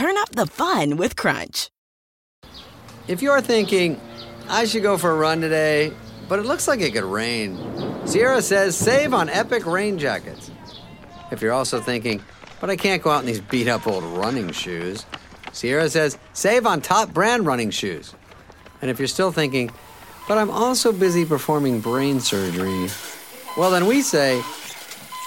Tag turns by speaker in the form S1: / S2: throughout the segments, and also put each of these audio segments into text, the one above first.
S1: turn up the fun with Crunch.
S2: If you're thinking, I should go for a run today, but it looks like it could rain, Sierra says save on epic rain jackets. If you're also thinking, but I can't go out in these beat up old running shoes, Sierra says save on top brand running shoes. And if you're still thinking, but I'm also busy performing brain surgery, well, then we say,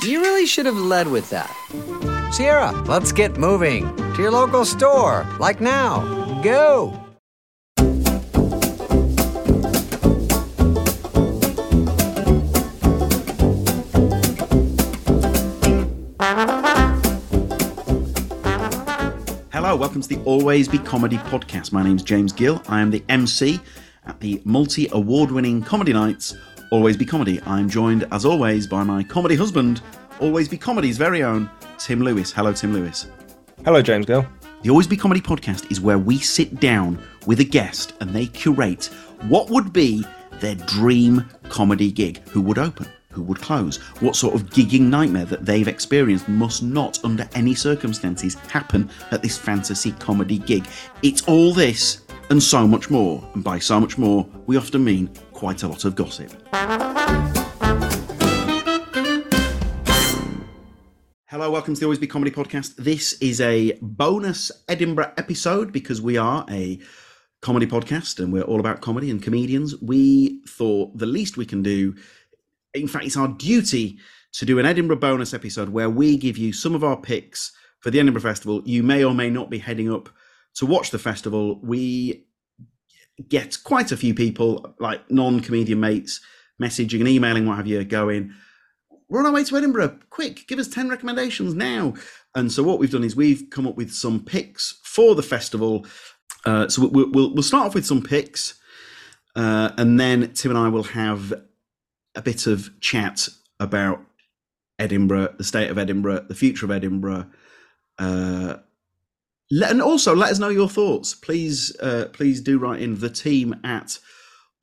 S2: you really should have led with that. Sierra, let's get moving to your local store, like now. Go!
S3: Hello, welcome to the Always Be Comedy podcast. My name's James Gill. I am the MC at the multi award winning comedy nights, Always Be Comedy. I'm joined, as always, by my comedy husband, Always Be Comedy's very own, Tim Lewis. Hello, Tim Lewis.
S4: Hello, James Gill.
S3: The Always Be Comedy podcast is where we sit down with a guest and they curate what would be their dream comedy gig. Who would open? Who would close? What sort of gigging nightmare that they've experienced must not, under any circumstances, happen at this fantasy comedy gig. It's all this and so much more. And by so much more, we often mean quite a lot of gossip. Hello, welcome to the Always Be Comedy podcast. This is a bonus Edinburgh episode because we are a comedy podcast and we're all about comedy and comedians. We thought the least we can do, in fact, it's our duty to do an Edinburgh bonus episode where we give you some of our picks for the Edinburgh Festival. You may or may not be heading up to watch the festival. We get quite a few people, like non comedian mates, messaging and emailing, what have you, going, we're on our way to Edinburgh. Quick, give us 10 recommendations now. And so what we've done is we've come up with some picks for the festival. Uh, so we'll, we'll, we'll start off with some picks. Uh, and then Tim and I will have a bit of chat about Edinburgh, the state of Edinburgh, the future of Edinburgh. Uh, let, and also let us know your thoughts. Please, uh, please do write in the team at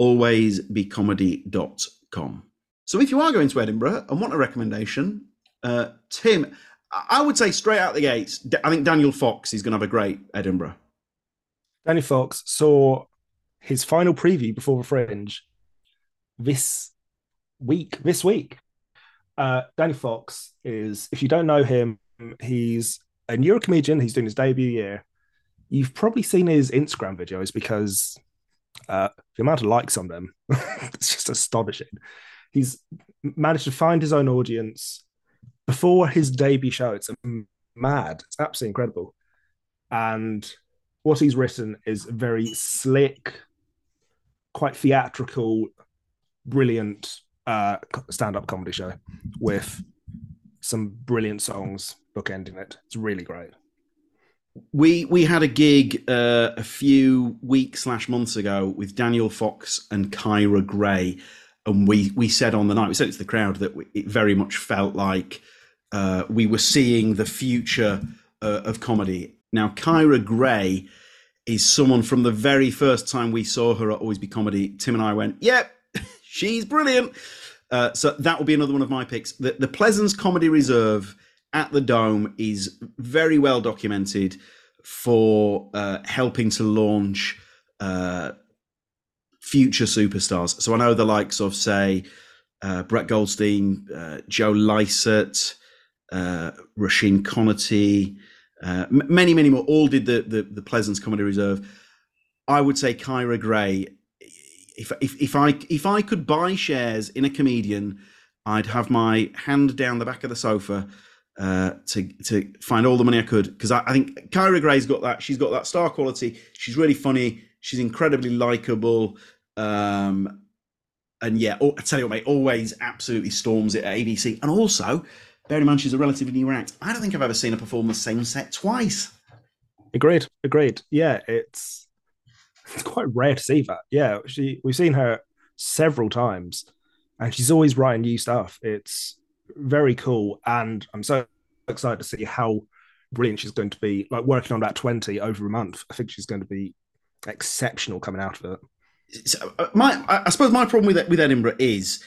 S3: alwaysbecomedy.com. So if you are going to Edinburgh and want a recommendation, uh, Tim, I would say straight out the gates, I think Daniel Fox is going to have a great Edinburgh.
S4: Danny Fox saw his final preview before the Fringe this week. This week, uh, Danny Fox is, if you don't know him, he's a neuro comedian. He's doing his debut year. You've probably seen his Instagram videos because uh, the amount of likes on them it's just astonishing. He's managed to find his own audience before his debut show. It's mad. It's absolutely incredible. And what he's written is very slick, quite theatrical, brilliant uh, stand-up comedy show with some brilliant songs bookending it. It's really great.
S3: We we had a gig uh, a few weeks slash months ago with Daniel Fox and Kyra Gray, and we we said on the night we said it to the crowd that it very much felt like uh, we were seeing the future uh, of comedy. Now Kyra Gray is someone from the very first time we saw her at Always Be Comedy. Tim and I went, "Yep, she's brilliant." Uh, so that will be another one of my picks. The, the Pleasance Comedy Reserve at the Dome is very well documented for uh, helping to launch uh, future superstars. So I know the likes of, say, uh, Brett Goldstein, uh, Joe Lycett, uh, Roisin Conaty, uh, m- many, many more, all did the, the, the Pleasance Comedy Reserve. I would say Kyra Gray. If, if, if I if I could buy shares in a comedian, I'd have my hand down the back of the sofa uh, to to find all the money I could because I, I, think Kyra Gray's got that. She's got that star quality. She's really funny. She's incredibly likable. Um, and yeah, I tell you what, mate, always absolutely storms it at ABC. And also, bear in mind she's a relatively new act. I don't think I've ever seen her perform the same set twice.
S4: Agreed. Agreed. Yeah, it's it's quite rare to see that. Yeah, she we've seen her several times, and she's always writing new stuff. It's very cool, and I'm so excited to see how brilliant she's going to be. Like working on that twenty over a month, I think she's going to be exceptional coming out of it.
S3: So, uh, my, I suppose my problem with with Edinburgh is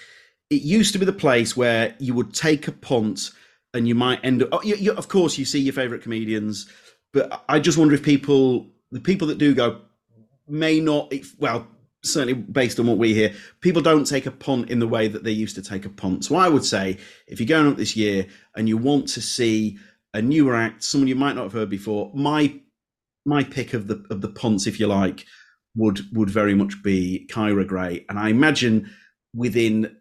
S3: it used to be the place where you would take a punt and you might end up. Oh, you, you, of course, you see your favourite comedians, but I just wonder if people, the people that do go, may not. Well, certainly based on what we hear, people don't take a punt in the way that they used to take a punt. So I would say if you're going up this year and you want to see a newer act, someone you might not have heard before, my my pick of the of the punts, if you like, would would very much be Kyra Gray, and I imagine within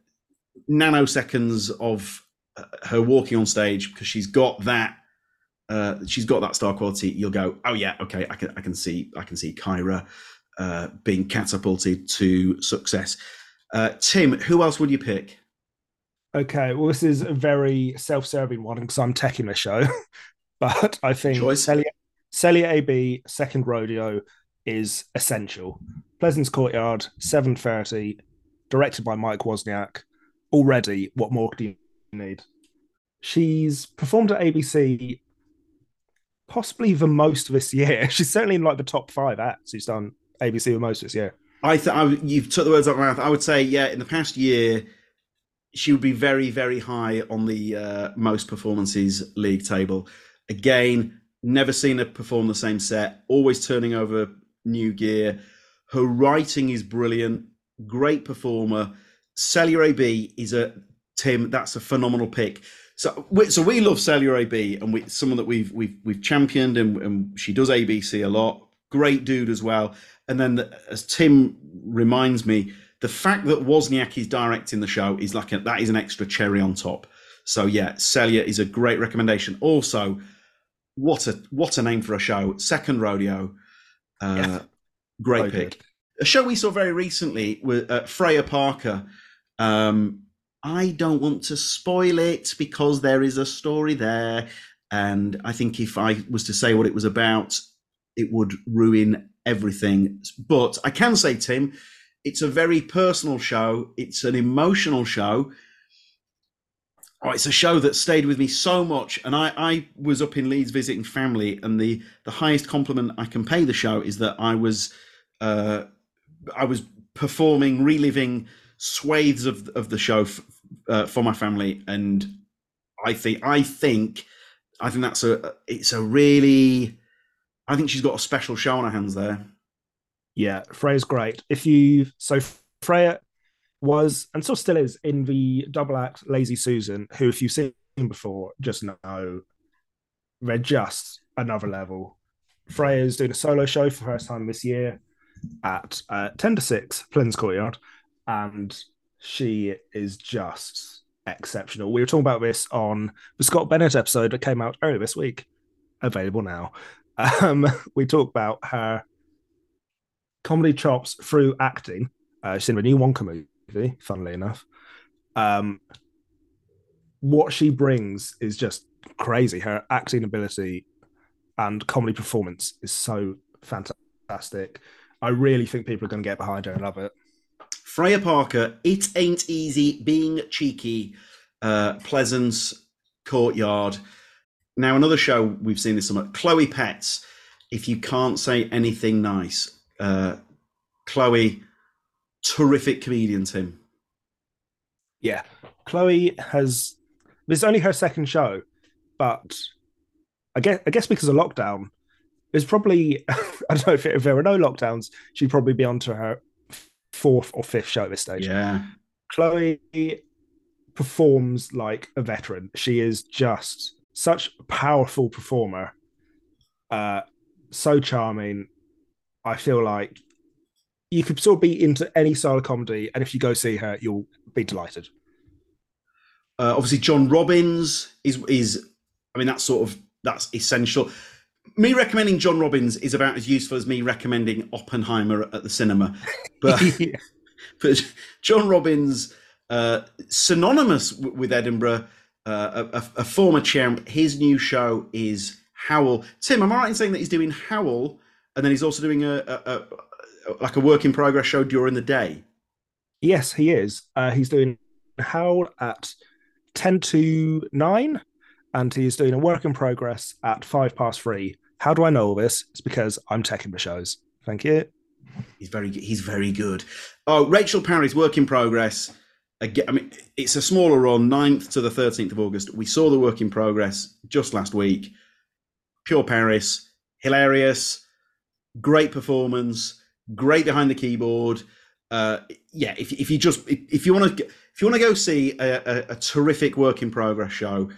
S3: nanoseconds of uh, her walking on stage because she's got that uh, she's got that star quality. You'll go, oh yeah, okay, I can I can see I can see Kyra uh, being catapulted to success. Uh, Tim, who else would you pick?
S4: Okay, well, this is a very self-serving one because I'm teching the show, but I think
S3: Choice.
S4: Celya, Celya AB second rodeo is essential. Pleasance Courtyard, seven thirty, directed by Mike Wozniak. Already, what more do you need? She's performed at ABC possibly the most this year. She's certainly in like the top five acts who's done ABC the most this year.
S3: I th- I, you've took the words out of my mouth. I would say, yeah, in the past year, she would be very, very high on the uh, most performances league table. Again, never seen her perform the same set, always turning over new gear. Her writing is brilliant, great performer. Celya AB is a Tim. That's a phenomenal pick. So, we, so we love Celya AB, and we someone that we've we've we've championed, and, and she does ABC a lot. Great dude as well. And then, the, as Tim reminds me, the fact that Wozniak is directing the show is like a, that is an extra cherry on top. So yeah, Celya is a great recommendation. Also, what a what a name for a show! Second rodeo, uh,
S4: Yeah.
S3: great
S4: Very
S3: pick.
S4: good.
S3: A show we saw very recently with uh, Freya Parker. Um, I don't want to spoil it because there is a story there, and I think if I was to say what it was about, it would ruin everything. But I can say, Tim, it's a very personal show. It's an emotional show. Oh, it's a show that stayed with me so much, and I, I was up in Leeds visiting family, and the the highest compliment I can pay the show is that I was uh, I was performing, reliving swathes of of the show f- uh, for my family, and I think I think I think that's a it's a really I think she's got a special show on her hands there.
S4: Yeah, Freya's great. If you so Freya was and still still is in the double act Lazy Susan, who if you've seen before, just know they're just another level. Freya's doing a solo show for the first time this year at uh, 10 to 6, Pleasance Courtyard, and she is just exceptional. We were talking about this on the Scott Bennett episode that came out earlier this week, available now. Um, we talked about her comedy chops through acting. Uh, she's in a new Wonka movie, funnily enough. Um, what she brings is just crazy. Her acting ability and comedy performance is so fantastic. I really think people are going to get behind her and love it.
S3: Freya Parker, it ain't easy being cheeky. Uh, Pleasance Courtyard. Now another show we've seen this summer, Chloe Petts. If you can't say anything nice, uh, Chloe, terrific comedian, Tim.
S4: Yeah, Chloe has. This is only her second show, but I guess I guess because of lockdown, there's probably I don't know if, if there were no lockdowns, she'd probably be onto her fourth or fifth show at this stage.
S3: Yeah,
S4: Chloe performs like a veteran. She is just such a powerful performer. Uh, so charming. I feel like you could sort of be into any style of comedy, and if you go see her, you'll be delighted.
S3: uh, obviously John Robbins is is. I mean, that's sort of that's essential. Me recommending John Robbins is about as useful as me recommending Oppenheimer at the cinema. But but John Robbins, uh, synonymous w- with Edinburgh, uh, a, a- former champ. His new show is Howl. Tim, am I right in saying that he's doing Howl, and then he's also doing a, a like a work in progress show during the day?
S4: Yes, he is. Uh, he's doing Howl at ten to nine, and he's doing a work in progress at five past three. How do I know all this? It's because I'm taking the shows. Thank you.
S3: He's very he's very good. Oh, Rachel Parris work in progress. Again, I mean, it's a smaller run, 9th to the 13th of August. We saw the work in progress just last week. Pure Parris, hilarious, great performance, great behind the keyboard. Uh, yeah, if, if you just if, you want to if you want to go see a, a, a terrific work in progress show,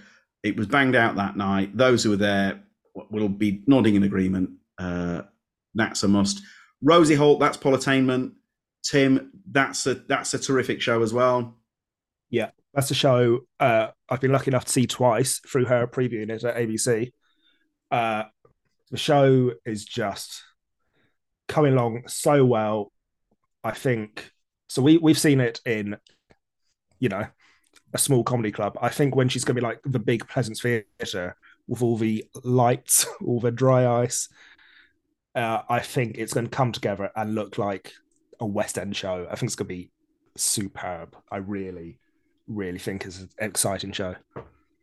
S3: it was banged out that night. Those who were there will be nodding in agreement. Uh, that's a must. Rosie Holt, that's Politainment. Tim, that's a that's a terrific show as well.
S4: Yeah, that's a show uh, I've been lucky enough to see twice through her previewing it at ABC. Uh, the show is just coming along so well. I think so. We we've seen it in, you know, a small comedy club. I think when she's going to be like the big Pleasance Theatre with all the lights, all the dry ice, uh, I think it's going to come together and look like a West End show. I think it's going to be superb. I really, really think it's an exciting show.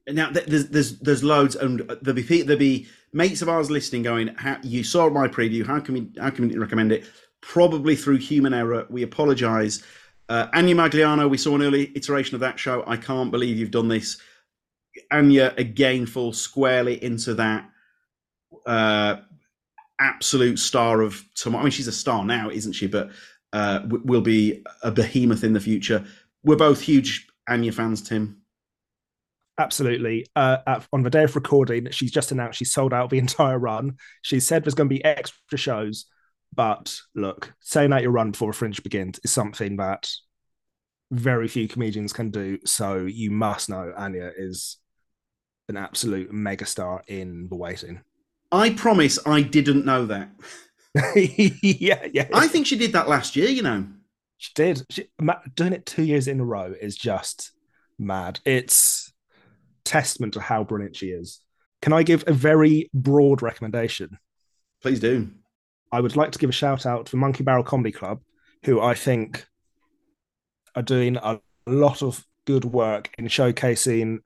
S3: Now there's there's there's loads, and there'll be there'll be mates of ours listening, going, how, "You saw my preview. How can we how can we recommend it?" Probably through human error. We apologise. Uh, Ania Magliano, we saw an early iteration of that show. I can't believe you've done this. Ania again falls squarely into that uh, absolute star of tomorrow. I mean, she's a star now, isn't she? But uh, will be a behemoth in the future. We're both huge Ania fans, Tim.
S4: Absolutely. Uh, at, on the day of recording, she's just announced she's sold out the entire run. She said there's going to be extra shows, but look, saying out your run before a fringe begins is something that very few comedians can do. So you must know Ania is an absolute megastar in the waiting.
S3: I promise I didn't know that.
S4: yeah, yeah.
S3: I think she did that last year, you know.
S4: She did. She, doing it two years in a row is just mad. It's testament to how brilliant she is. Can I give a very broad recommendation?
S3: Please do.
S4: I would like to give a shout out to Monkey Barrel Comedy Club, who I think are doing a lot of good work in showcasing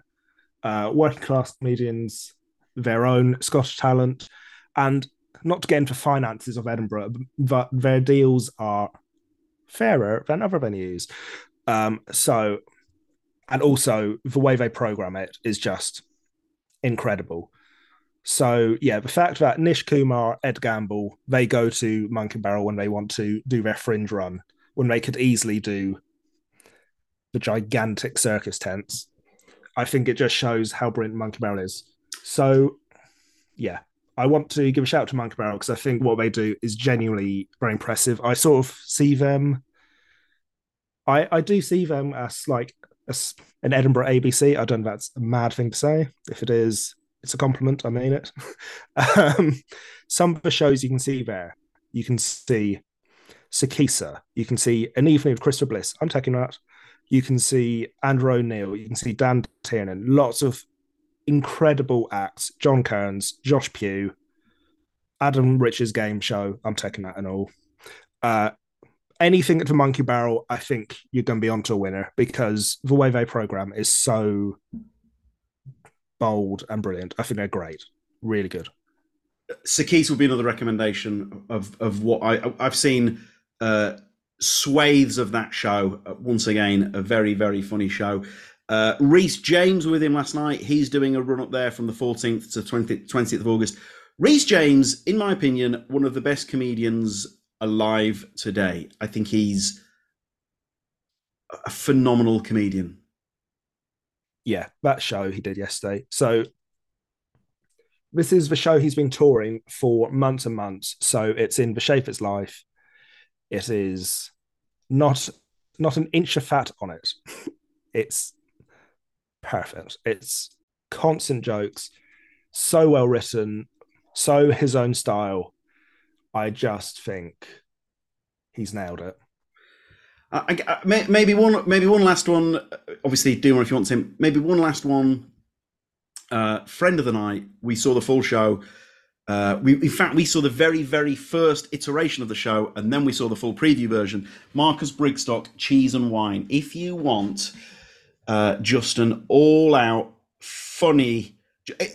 S4: uh, working class comedians, their own Scottish talent, and not to get into finances of Edinburgh, but their deals are fairer than other venues. Um, so, and also the way they program it is just incredible. So, yeah, the fact that Nish Kumar, Ed Gamble, they go to Monkey Barrel when they want to do their fringe run, when they could easily do the gigantic circus tents, I think it just shows how brilliant Monkey Barrel is. So, yeah, I want to give a shout out to Monkey Barrel because I think what they do is genuinely very impressive. I sort of see them. I I do see them as like an Edinburgh ABC. I don't know that's a mad thing to say. If it is, it's a compliment. I mean it. um, some of the shows you can see there, you can see Sikisa. You can see an evening of Crystal Bliss. I'm taking that. You can see Andrew O'Neill. You can see Dan Tiernan. Lots of incredible acts. John Kearns, Josh Pugh, Adam Riches game show. I'm taking that and all. Uh, anything at the Monkey Barrel, I think you're going to be onto a winner because the way they program is so bold and brilliant. I think they're great, really good.
S3: Sakis will be another recommendation of of what I I've seen uh, swathes of that show. Uh, once again, a very very funny show. Uh, Rhys James with him last night. He's doing a run up there from the 14th to 20th, 20th of August. Rhys James, in my opinion, one of the best comedians alive today. I think he's a phenomenal comedian.
S4: Yeah, that show he did yesterday. So this is the show he's been touring for months and months. So it's in the shape of it's life. It is not not an inch of fat on it. It's perfect. It's constant jokes, so well written, so his own style. I just think he's nailed it.
S3: Uh, I, I, maybe one, maybe one last one. Obviously, do one if you want to. Maybe one last one. uh, friend of the night. We saw the full show. Uh, we, in fact, we saw the very, very first iteration of the show, and then we saw the full preview version. Marcus Brigstocke, Cheese and Wine. If you want uh, just an all-out funny,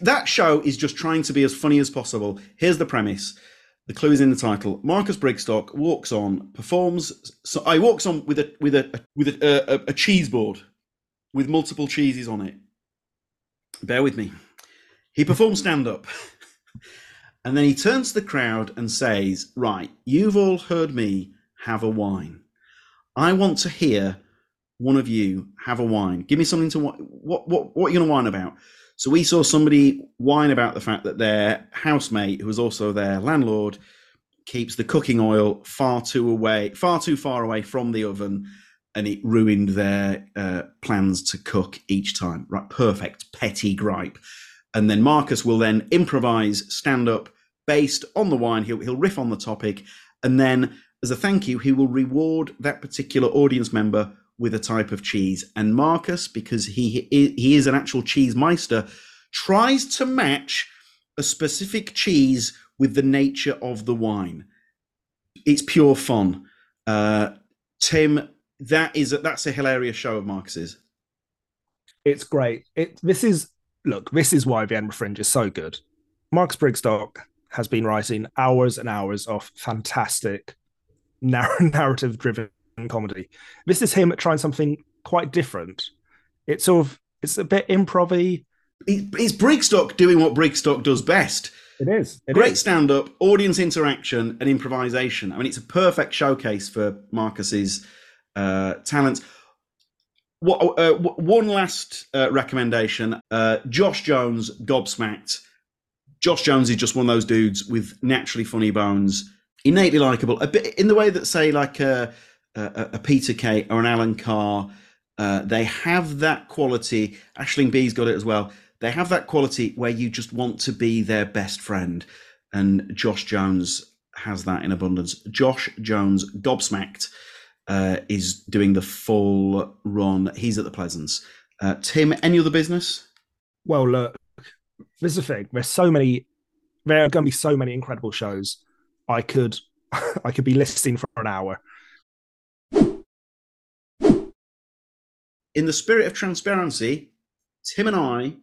S3: that show is just trying to be as funny as possible. Here's the premise: the clue is in the title. Marcus Brigstocke walks on, performs. So uh, I walks on with a with a with a, uh, a, a cheese board with multiple cheeses on it. Bear with me. He performs stand up. And then he turns to the crowd and says, Right, you've all heard me have a wine. I want to hear one of you have a wine. Give me something to what what what, what are you to whine about? So we saw somebody whine about the fact that their housemate, who was also their landlord, keeps the cooking oil far too away, far too far away from the oven, and it ruined their uh, plans to cook each time. Right, perfect petty gripe and then Marcus will then improvise stand up based on the wine. He'll he'll riff on the topic, and then as a thank you, he will reward that particular audience member with a type of cheese. And Marcus, because he he is an actual cheese meister, tries to match a specific cheese with the nature of the wine. It's pure fun. Uh, Tim, that is a, that's a hilarious show of Marcus's.
S4: It's great. It this is look, this is why the Edinburgh Fringe is so good. Marcus Brigstocke has been writing hours and hours of fantastic narrative driven comedy. This is him trying something quite different. It's sort of it's a bit improv
S3: It's Brigstocke doing what Brigstocke does best.
S4: It is. It
S3: Great
S4: is.
S3: stand up, audience interaction, and improvisation. I mean, it's a perfect showcase for Marcus's uh, talents. What, uh, one last uh, recommendation uh, Josh Jones, gobsmacked. Josh Jones is just one of those dudes with naturally funny bones, innately likable, a bit in the way that, say, like a, a, Peter Kay or an Alan Carr, uh, they have that quality. Aisling Bea's got it as well. They have that quality where you just want to be their best friend. And Josh Jones has that in abundance. Josh Jones, gobsmacked uh, is doing the full run. He's at the Pleasance. Uh, Tim, any other business?
S4: Well, look, this is the thing. There's so many. There are going to be so many incredible shows. I could, I could be listening for an hour.
S3: In the spirit of transparency, Tim and I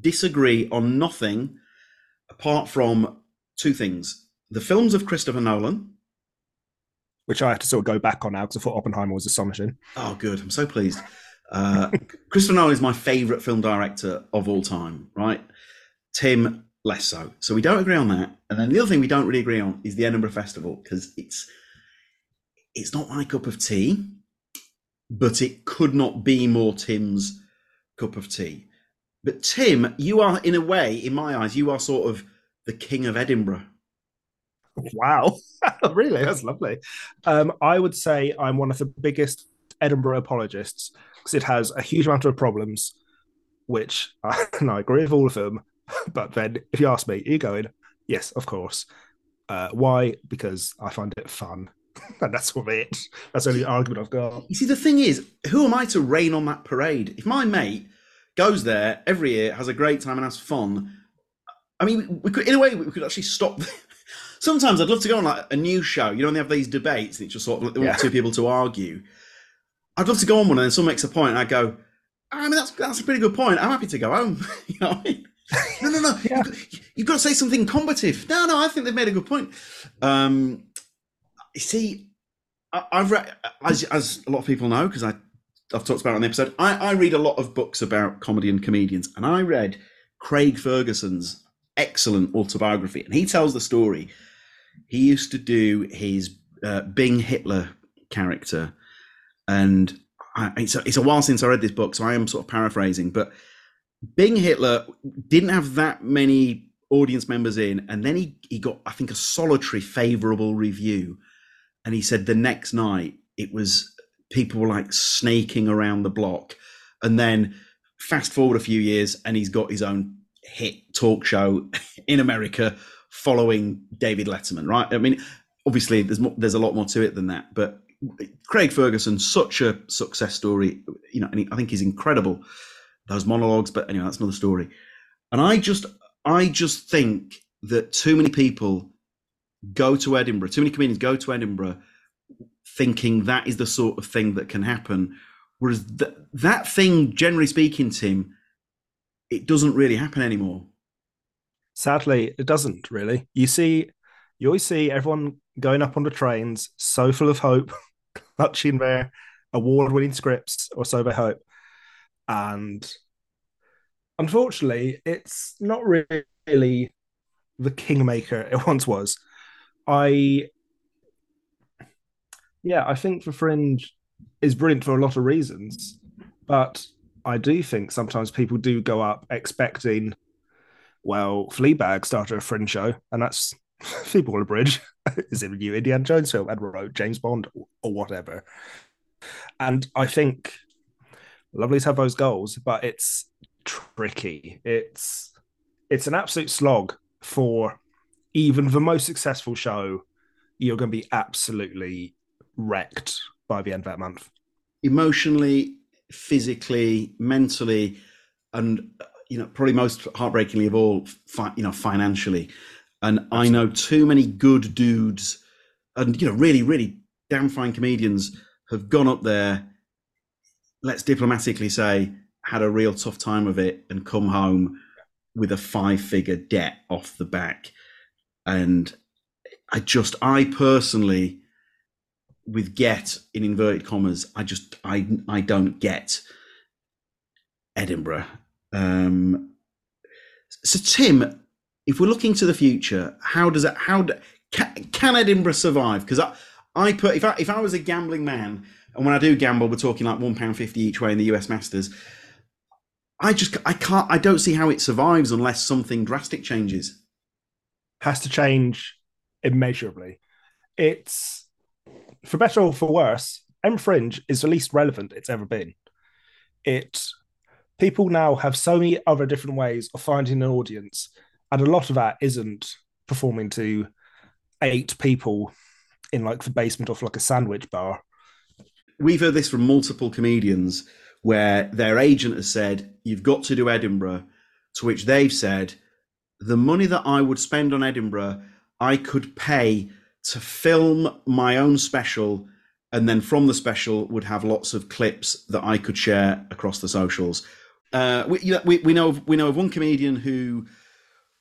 S3: disagree on nothing apart from two things: the films of Christopher Nolan
S4: which I have to sort of go back on now because I thought Oppenheimer was astonishing.
S3: Oh, good. I'm so pleased. Uh, Christopher Nolan is my favorite film director of all time, right? Tim, less so. So we don't agree on that. And then the other thing we don't really agree on is the Edinburgh Festival because it's it's not my cup of tea, but it could not be more Tim's cup of tea. But Tim, you are in a way, in my eyes, you are sort of the king of Edinburgh.
S4: Wow, really? That's lovely. Um, I would say I'm one of the biggest Edinburgh apologists because it has a huge amount of problems, which I, and I agree with all of them. But then, if you ask me, are you going? Yes, of course. Uh, why? Because I find it fun. and that's what it. That's the only argument I've got.
S3: You see, the thing is, who am I to rain on that parade? If my mate goes there every year, has a great time, and has fun, I mean, we could, in a way, we could actually stop sometimes I'd love to go on like a news show. You know, when they have these debates, and it's just sort of yeah. two people to argue. I'd love to go on one, and then someone makes a point, and I go, I mean, that's that's a pretty good point. I'm happy to go home. you know, I mean? no, no, no. yeah. you've, you've, got to say something combative. No, no, I think they've made a good point. Um, you see, I, have read, as as a lot of people know, because I I've talked about on the episode. I, I read a lot of books about comedy and comedians, and I read Craig Ferguson's excellent autobiography, and he tells the story he used to do his uh, Bing Hitler character, and I, it's, a, it's a while since I read this book, so I am sort of paraphrasing. But Bing Hitler didn't have that many audience members in, and then he he got I think a solitary favourable review, and he said the next night it was people were like snaking around the block, and then fast forward a few years, and he's got his own hit talk show in America following David Letterman, right? I mean, obviously there's more, there's a lot more to it than that, but Craig Ferguson, such a success story, you know, and he, I think he's incredible. those monologues. But anyway, that's another story. And I just, I just think that too many people go to Edinburgh, too many comedians go to Edinburgh thinking that is the sort of thing that can happen. Whereas th- that thing, generally speaking, Tim, it doesn't really happen anymore.
S4: Sadly, it doesn't really. You see, you always see everyone going up on the trains, so full of hope, clutching their award winning scripts, or so they hope. And unfortunately, it's not really the kingmaker it once was. I, yeah, I think the Fringe is brilliant for a lot of reasons, but I do think sometimes people do go up expecting, well, Fleabag started a Fringe show, and that's Phoebe Bridge is a new Indiana Jones film and wrote James Bond or whatever. And I think lovely to have those goals, but it's tricky. It's it's an absolute slog for even the most successful show. You're going to be absolutely wrecked by the end of that month.
S3: Emotionally, physically, mentally, and you know, probably most heartbreakingly of all, fi- you know, financially. And. I know too many good dudes, and you know, really, really damn fine comedians have gone up there. Let's diplomatically say, had a real tough time of it, and come home with a five-figure debt off the back. And I just, I personally, with get in inverted commas, I just, I, I don't get Edinburgh. Um, so Tim, if we're looking to the future, how does it? How do, can, can Edinburgh survive? Because I, I put if I if I was a gambling man, and when I do gamble, we're talking like one pound fifty each way in the US Masters. I just I can't I don't see how it survives unless something drastic changes.
S4: Has to change immeasurably. It's for better or for worse. M Fringe is the least relevant it's ever been. It people now have so many other different ways of finding an audience and a lot of that isn't performing to eight people in like the basement of like a sandwich bar.
S3: We've heard this from multiple comedians where their agent has said, You've got to do Edinburgh, to which they've said, The money that I would spend on Edinburgh, I could pay to film my own special. And then from the special, would have lots of clips that I could share across the socials. Uh, we, we, we know we know of one comedian who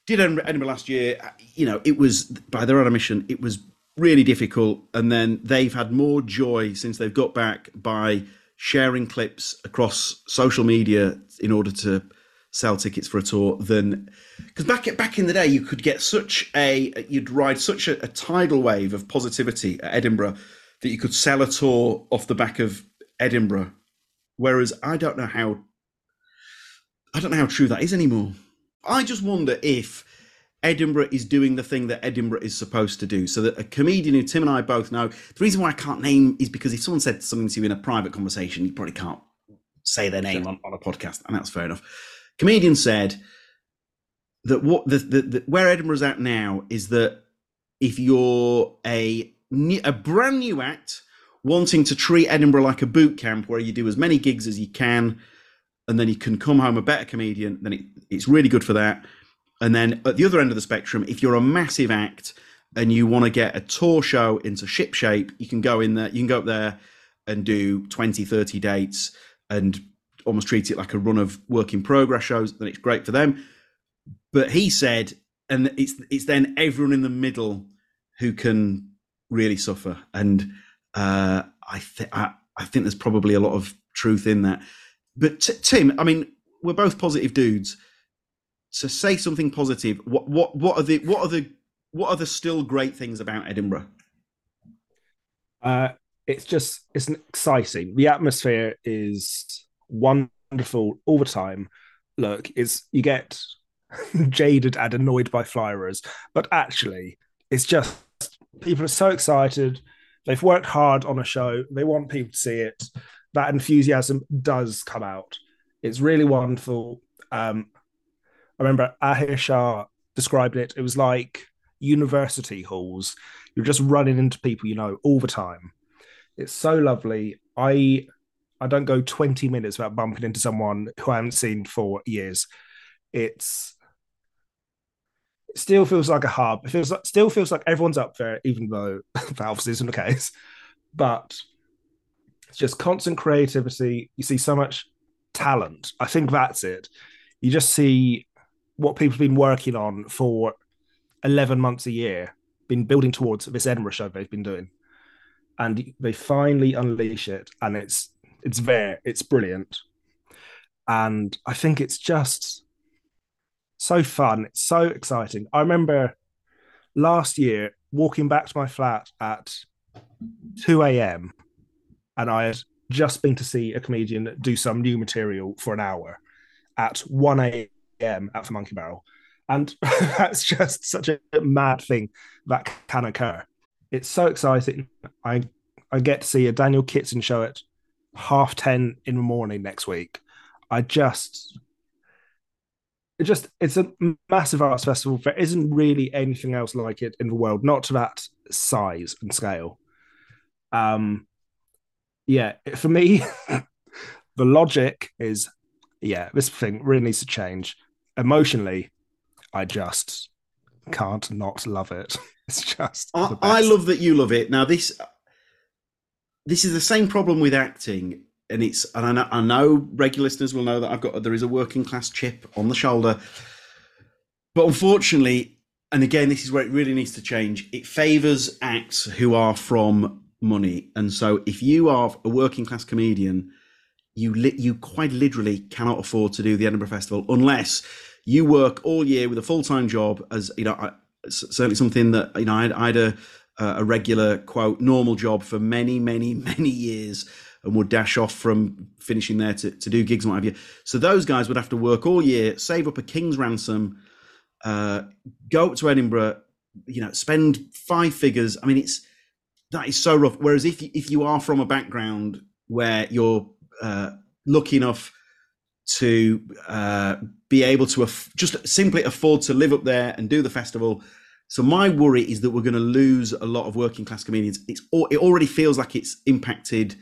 S3: did Edinburgh last year. You know, it was by their own admission, it was really difficult. And then they've had more joy since they've got back by sharing clips across social media in order to sell tickets for a tour than because back back in the day you could get such a you'd ride such a, a tidal wave of positivity at Edinburgh that you could sell a tour off the back of Edinburgh. Whereas I don't know how I don't know how true that is anymore. I just wonder if Edinburgh is doing the thing that Edinburgh is supposed to do. So that a comedian who Tim and I both know, the reason why I can't name is because if someone said something to you in a private conversation, you probably can't say their name on, on a podcast, and that's fair enough. Comedian said that what the, the, the where Edinburgh's at now is that if you're a a brand new act wanting to treat Edinburgh like a boot camp where you do as many gigs as you can and then you can come home a better comedian, then it, it's really good for that. And then at the other end of the spectrum, if you're a massive act and you want to get a tour show into ship shape, you can go in there, you can go up there and do 20, 30 dates and almost treat it like a run of work in progress shows, then it's great for them. But he said, and it's it's then everyone in the middle who can really suffer. And uh, I think I think there's probably a lot of truth in that. But t- Tim, I mean, we're both positive dudes. So say something positive. What what what are the what are the what are the still great things about Edinburgh?
S4: Uh, it's just it's exciting. The atmosphere is wonderful all the time. Look, is you get jaded and annoyed by flyers, but actually, it's just people are so excited. They've worked hard on a show. They want people to see it that enthusiasm does come out. It's really wonderful. Um, I remember Ahir Shah described it. It was like university halls. You're just running into people you know all the time. It's so lovely. I I don't go 20 minutes without bumping into someone who I haven't seen for years. It's it still feels like a hub. It feels like, still feels like everyone's up there, even though obviously isn't the case. But it's just constant creativity. You see so much talent. I think that's it. You just see what people have been working on for 11 months a year, been building towards this Edinburgh show they've been doing. And they finally unleash it, and it's it's there, it's brilliant. And I think it's just so fun, it's so exciting. I remember last year walking back to my flat at 2 a.m. and I had just been to see a comedian do some new material for an hour at 1 a.m. at the Monkey Barrel. And that's just such a mad thing that can occur. It's so exciting. I I get to see a Daniel Kitson show at half 10 in the morning next week. I just it just it's a massive arts festival. There isn't really anything else like it in the world, not to that size and scale. Um yeah, for me, the logic is yeah, this thing really needs to change. Emotionally, I just can't not love it. It's just
S3: I, I love that you love it. Now this this is the same problem with acting, and it's and I know, I know regular listeners will know that I've got there is a working class chip on the shoulder, but unfortunately, and again, this is where it really needs to change. It favours acts who are from money, and so if you are a working class comedian, you li- you quite literally cannot afford to do the Edinburgh Festival unless you work all year with a full time job as you know. I, certainly something that you know I had, I had a uh, a regular quote normal job for many many many years and would dash off from finishing there to, to do gigs and what have you. So those guys would have to work all year save up a king's ransom uh, go up to edinburgh you know spend five figures. I mean it's that is so rough. Whereas if you, if you are from a background where you're uh, lucky enough to uh, be able to just simply afford to live up there and do the festival so my worry is that we're going to lose a lot of working class comedians. It's it already feels like it's impacted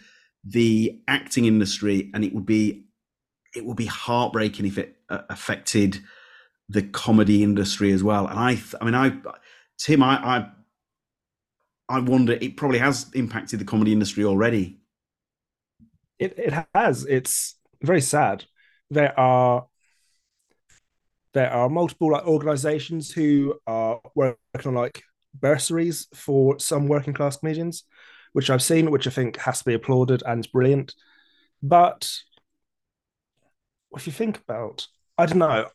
S3: the acting industry, and it would be it would be heartbreaking if it uh, affected the comedy industry as well. And I, I mean, I, Tim, I, I, I wonder it probably has impacted the comedy industry already.
S4: It it has. It's very sad. There are there are multiple like organizations who are working on like bursaries for some working class comedians, which I've seen, which I think has to be applauded and brilliant. But if you think about, I don't know,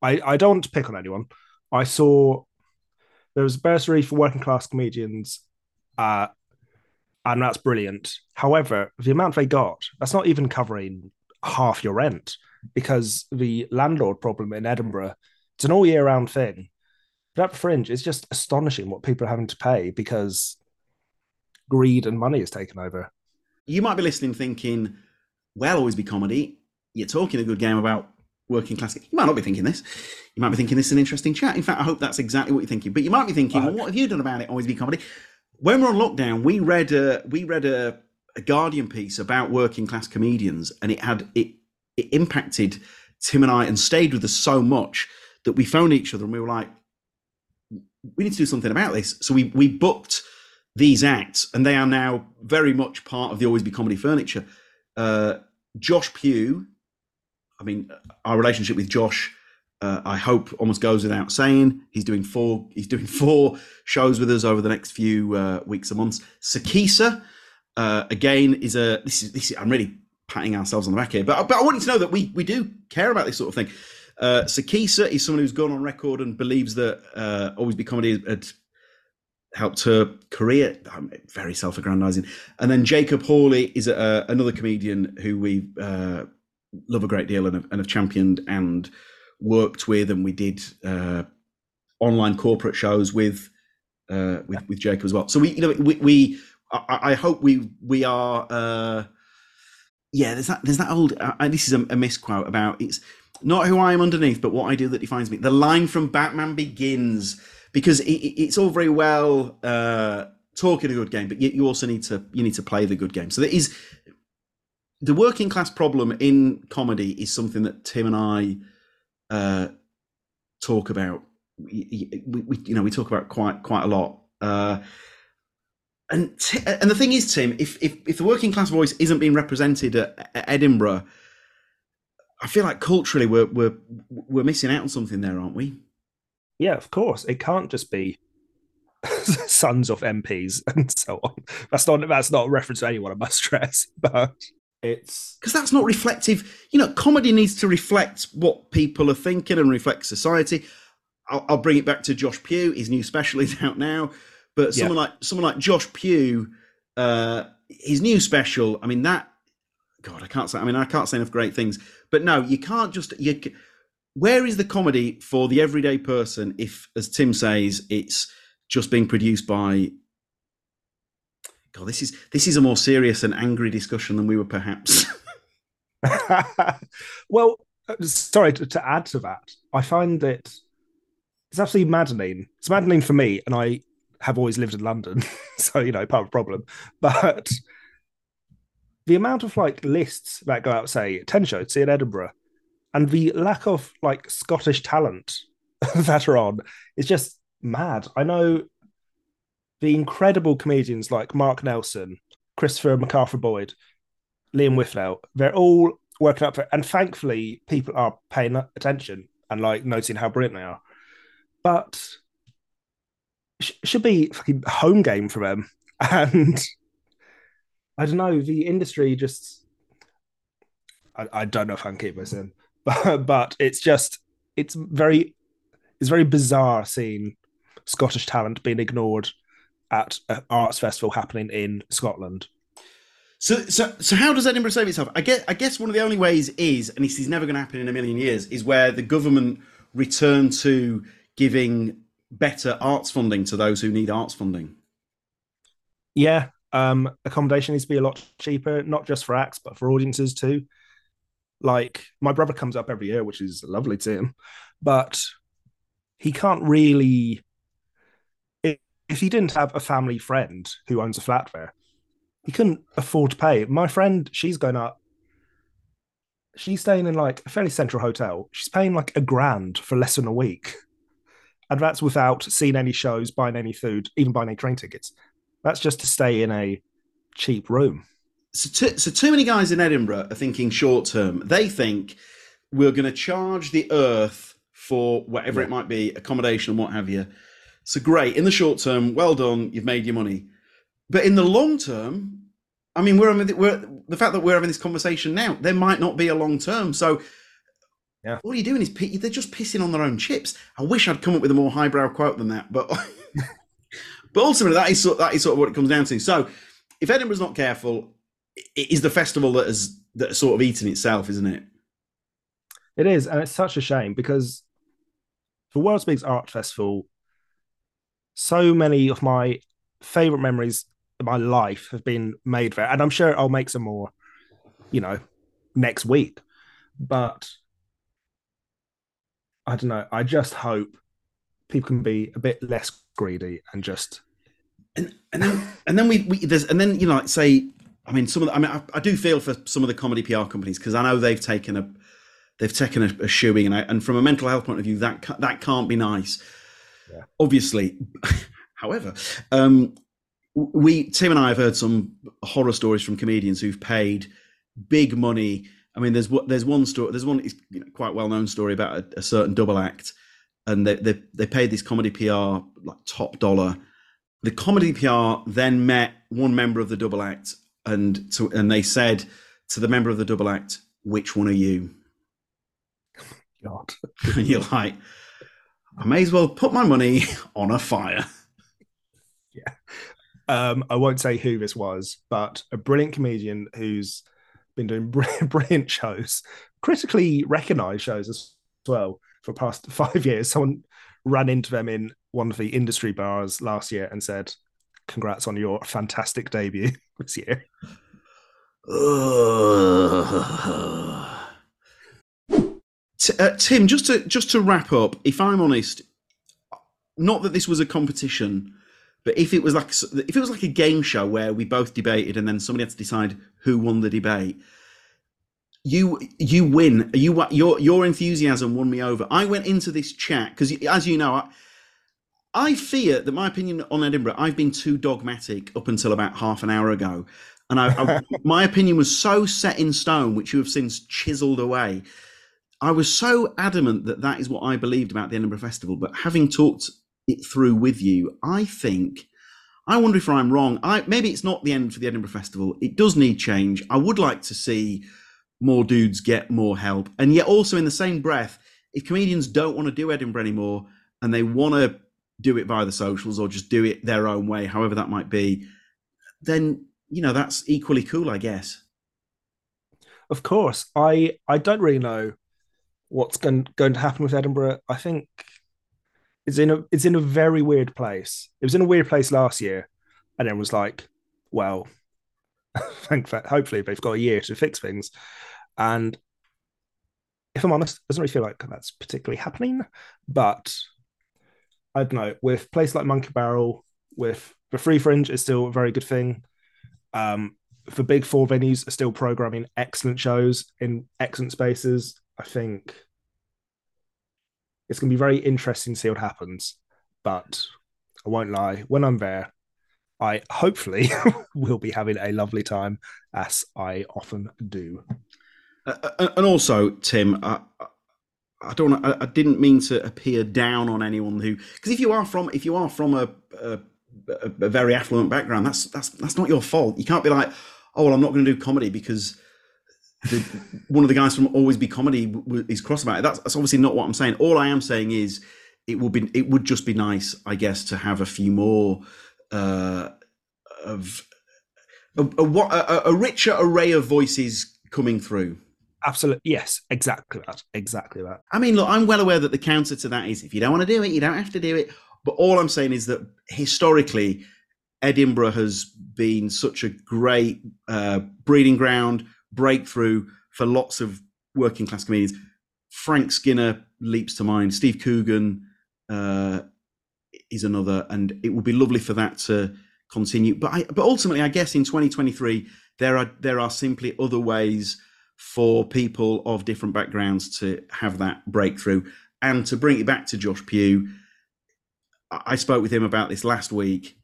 S4: I, I don't want to pick on anyone. I saw there was a bursary for working class comedians, uh, and that's brilliant. However, the amount they got, that's not even covering half your rent because the landlord problem in Edinburgh, it's an all year round thing. But at Fringe, it's just astonishing what people are having to pay because greed and money is taken over.
S3: You might be listening thinking, well, always be comedy. You're talking a good game about working class. You might not be thinking this. You might be thinking this is an interesting chat. In fact, I hope that's exactly what you're thinking. But you might be thinking, well, what have you done about it? Always be comedy. When we're on lockdown, we read a we read a, a Guardian piece about working class comedians, and it had it it impacted Tim and I and stayed with us so much that we phoned each other and we were like, we need to do something about this. So we we booked these acts, and they are now very much part of the Always Be Comedy furniture. Uh, Josh Pugh, I mean, our relationship with Josh, uh, I hope almost goes without saying. He's doing four. He's doing four shows with us over the next few uh, weeks and months. Sikisa, uh, again, is a this is this. Is, I'm really patting ourselves on the back here. But, but I want you to know that we, we do care about this sort of thing. Uh, Sikisa is someone who's gone on record and believes that uh, Always Be Comedy had helped her career. I'm very self aggrandizing. And then Jacob Hawley is a, another comedian who we uh, love a great deal and have, and have, championed and worked with. And we did uh, online corporate shows with. Uh, with with Jacob as well, so we you know we, we I, I hope we we are uh, yeah, there's that there's that old. Uh, this is a, a misquote about it's not who I am underneath, but what I do that defines me. The line from Batman Begins, because it, it's all very well uh, talking a good game, but you, you also need to you need to play the good game. So there is the working class problem in comedy is something that Tim and I uh, talk about. We, we, we, you know, we talk about quite quite a lot. Uh, and t- and the thing is, Tim, if, if if the working class voice isn't being represented at, at Edinburgh, I feel like culturally we're we're we're missing out on something there, aren't we?
S4: Yeah, of course. It can't just be sons of MPs and so on. That's not that's not a reference to anyone. I must stress, but it's
S3: because that's not reflective. You know, comedy needs to reflect what people are thinking and reflect society. I'll, I'll bring it back to Josh Pugh. His new special is out now, but someone yeah. like someone like Josh Pugh, uh, his new special. I mean that. God, I can't say. I mean, I can't say enough great things. But no, you can't just. You, where is the comedy for the everyday person if, as Tim says, it's just being produced by God, this is this is a more serious and angry discussion than we were perhaps.
S4: well, uh, sorry to, to, add to that, I find that it's absolutely maddening. It's maddening for me, and I have always lived in London, so you know, part of the problem. But the amount of like lists that go out, say, ten shows, see in Edinburgh, and the lack of like Scottish talent that are on is just mad. I know the incredible comedians like Mark Nelson, Christopher MacArthur Boyd, Liam Withnail, they're all working up for and thankfully people are paying attention and like noticing how brilliant they are. But should be fucking home game for them. And I don't know, the industry just I, I don't know if I can keep this in, but but it's just it's very it's very bizarre seeing Scottish talent being ignored at an arts festival happening in Scotland.
S3: So, so, so, how does Edinburgh save itself? I guess, I guess one of the only ways is, and this is never going to happen in a million years, is where the government return to giving better arts funding to those who need arts funding.
S4: Yeah, um, accommodation needs to be a lot cheaper, not just for acts, but for audiences too. Like my brother comes up every year, which is lovely to him, but he can't really if he didn't have a family friend who owns a flat there, he couldn't afford to pay. My friend, she's going up. She's staying in like a fairly central hotel. She's paying like a grand for less than a week. And that's without seeing any shows, buying any food, even buying any train tickets. That's just to stay in a cheap room.
S3: So, too, so too many guys in Edinburgh are thinking short term. They think we're going to charge the earth for whatever yeah. it might be, accommodation and what have you so great in the short term. Well done. You've made your money. But in the long term, I mean, we're, we're the fact that we're having this conversation now. There might not be a long term. So yeah. All you're doing is they're just pissing on their own chips. I wish I'd come up with a more highbrow quote than that, but but ultimately that is that is sort of what it comes down to. So if Edinburgh's not careful, it is the festival that has that has sort of eaten itself, isn't it?
S4: It is, and it's such a shame because the World's Biggest Art Festival so many of my favorite memories of my life have been made there. And I'm sure I'll make some more, you know, next week. But I don't know. I just hope people can be a bit less greedy and just
S3: and and then and then we, we there's and then you know like say I mean some of the, I mean I, I do feel for some of the comedy PR companies because I know they've taken a they've taken a, a shoeing and I, and from a mental health point of view that that can't be nice yeah. Obviously, however, um, we Tim and I have heard some horror stories from comedians who've paid big money. I mean, there's there's one story, there's one you know, quite well known story about a, a, certain double act, and they, they they paid this comedy PR like top dollar. The comedy PR then met one member of the double act, and to, and they said to the member of the double act, "Which one are you?"
S4: God,
S3: and you're like, I may as well put my money on a fire.
S4: Yeah. Um, I won't say who this was, but a brilliant comedian who's been doing brilliant shows, critically recognized shows as well for past five years. Someone ran into them in one of the industry bars last year and said, Congrats on your fantastic debut this year.
S3: uh, Tim, just to just to wrap up, if I'm honest, not that this was a competition, but if it was like if it was like a game show where we both debated and then somebody had to decide who won the debate, you you win. You your your enthusiasm won me over. I went into this chat because, as you know, I, I fear that my opinion on Edinburgh. I've been too dogmatic up until about half an hour ago, and I, I my opinion was so set in stone, which you have since chiselled away. I was so adamant that that is what I believed about the Edinburgh Festival. But having talked it through with you, I think. I wonder if I'm wrong. I, maybe it's not the end for the Edinburgh Festival. It does need change. I would like to see more dudes get more help. And yet, also in the same breath, if comedians don't want to do Edinburgh anymore and they want to do it via the socials or just do it their own way, however that might be, then you know that's equally cool, I guess.
S4: Of course, I I don't really know what's going going to happen with Edinburgh. I think it's in a it's in a very weird place. It was in a weird place last year, and then was like, well, thank hopefully they've got a year to fix things. And if I'm honest, doesn't really feel like that's particularly happening. But I don't know, with places like Monkey Barrel, with the Free Fringe is still a very good thing. Um, the big four venues are still programming excellent shows in excellent spaces. I think it's going to be very interesting to see what happens. But I won't lie, when I'm there, I hopefully will be having a lovely time, as I often do.
S3: Uh, and also, Tim, I, I don't. I, I, didn't mean to appear down on anyone who, because if you are from, if you are from a, a, a very affluent background, that's that's that's not your fault. You can't be like, oh well, I'm not going to do comedy because the, one of the guys from Always Be Comedy is cross about it. That's, that's obviously not what I'm saying. All I am saying is it would be it would just be nice, I guess, to have a few more uh, of a, a, a, richer array of voices coming through.
S4: Absolutely, yes, exactly that, exactly that.
S3: I mean, look, I'm well aware that the counter to that is if you don't want to do it, you don't have to do it. But all I'm saying is that historically, Edinburgh has been such a great uh, breeding ground, breakthrough for lots of working class comedians. Frank Skinner leaps to mind. Steve Coogan uh, is another, and it would be lovely for that to continue. But I, but ultimately, I guess in 2023 there are there are simply other ways for people of different backgrounds to have that breakthrough. And to bring it back to Josh Pugh, I spoke with him about this last week,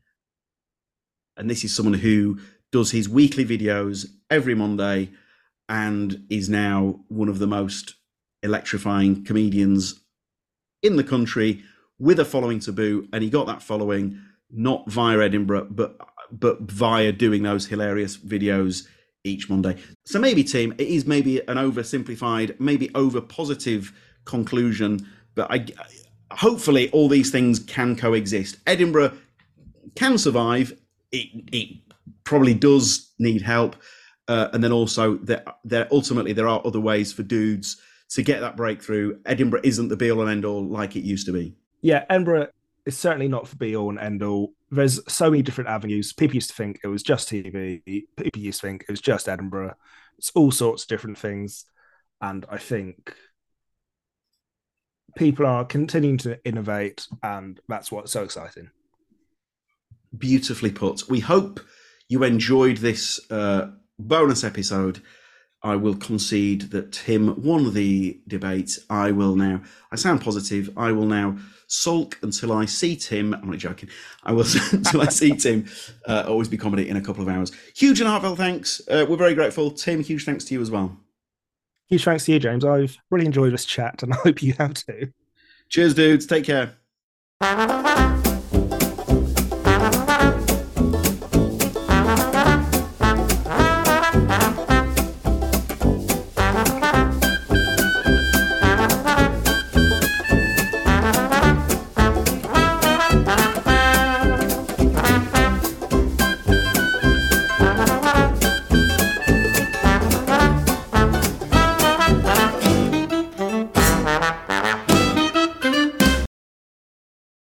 S3: and this is someone who does his weekly videos every Monday and is now one of the most electrifying comedians in the country with a following to boot. And he got that following not via Edinburgh, but but via doing those hilarious videos each Monday. So maybe, team, it is maybe an oversimplified, maybe over positive conclusion, but I hopefully all these things can coexist. Edinburgh can survive. It, it probably does need help, uh, and then also there, there ultimately there are other ways for dudes to get that breakthrough. Edinburgh isn't the be all and end all like it used to be.
S4: Yeah, Edinburgh is certainly not for be all and end all. There's so many different avenues. People used to think it was just TV. People used to think it was just Edinburgh. It's all sorts of different things. And I think people are continuing to innovate, and that's what's so exciting.
S3: Beautifully put. We hope you enjoyed this uh, bonus episode. I will concede that Tim won the debate. I will now, I sound positive, I will now sulk until I see Tim. I'm not joking. I will until I see Tim. Uh, always be comedy in a couple of hours. Huge and heartfelt thanks. Uh, we're very grateful. Tim, huge thanks to you as well.
S4: Huge thanks to you, James. I've really enjoyed this chat and I hope you have too.
S3: Cheers, dudes. Take care.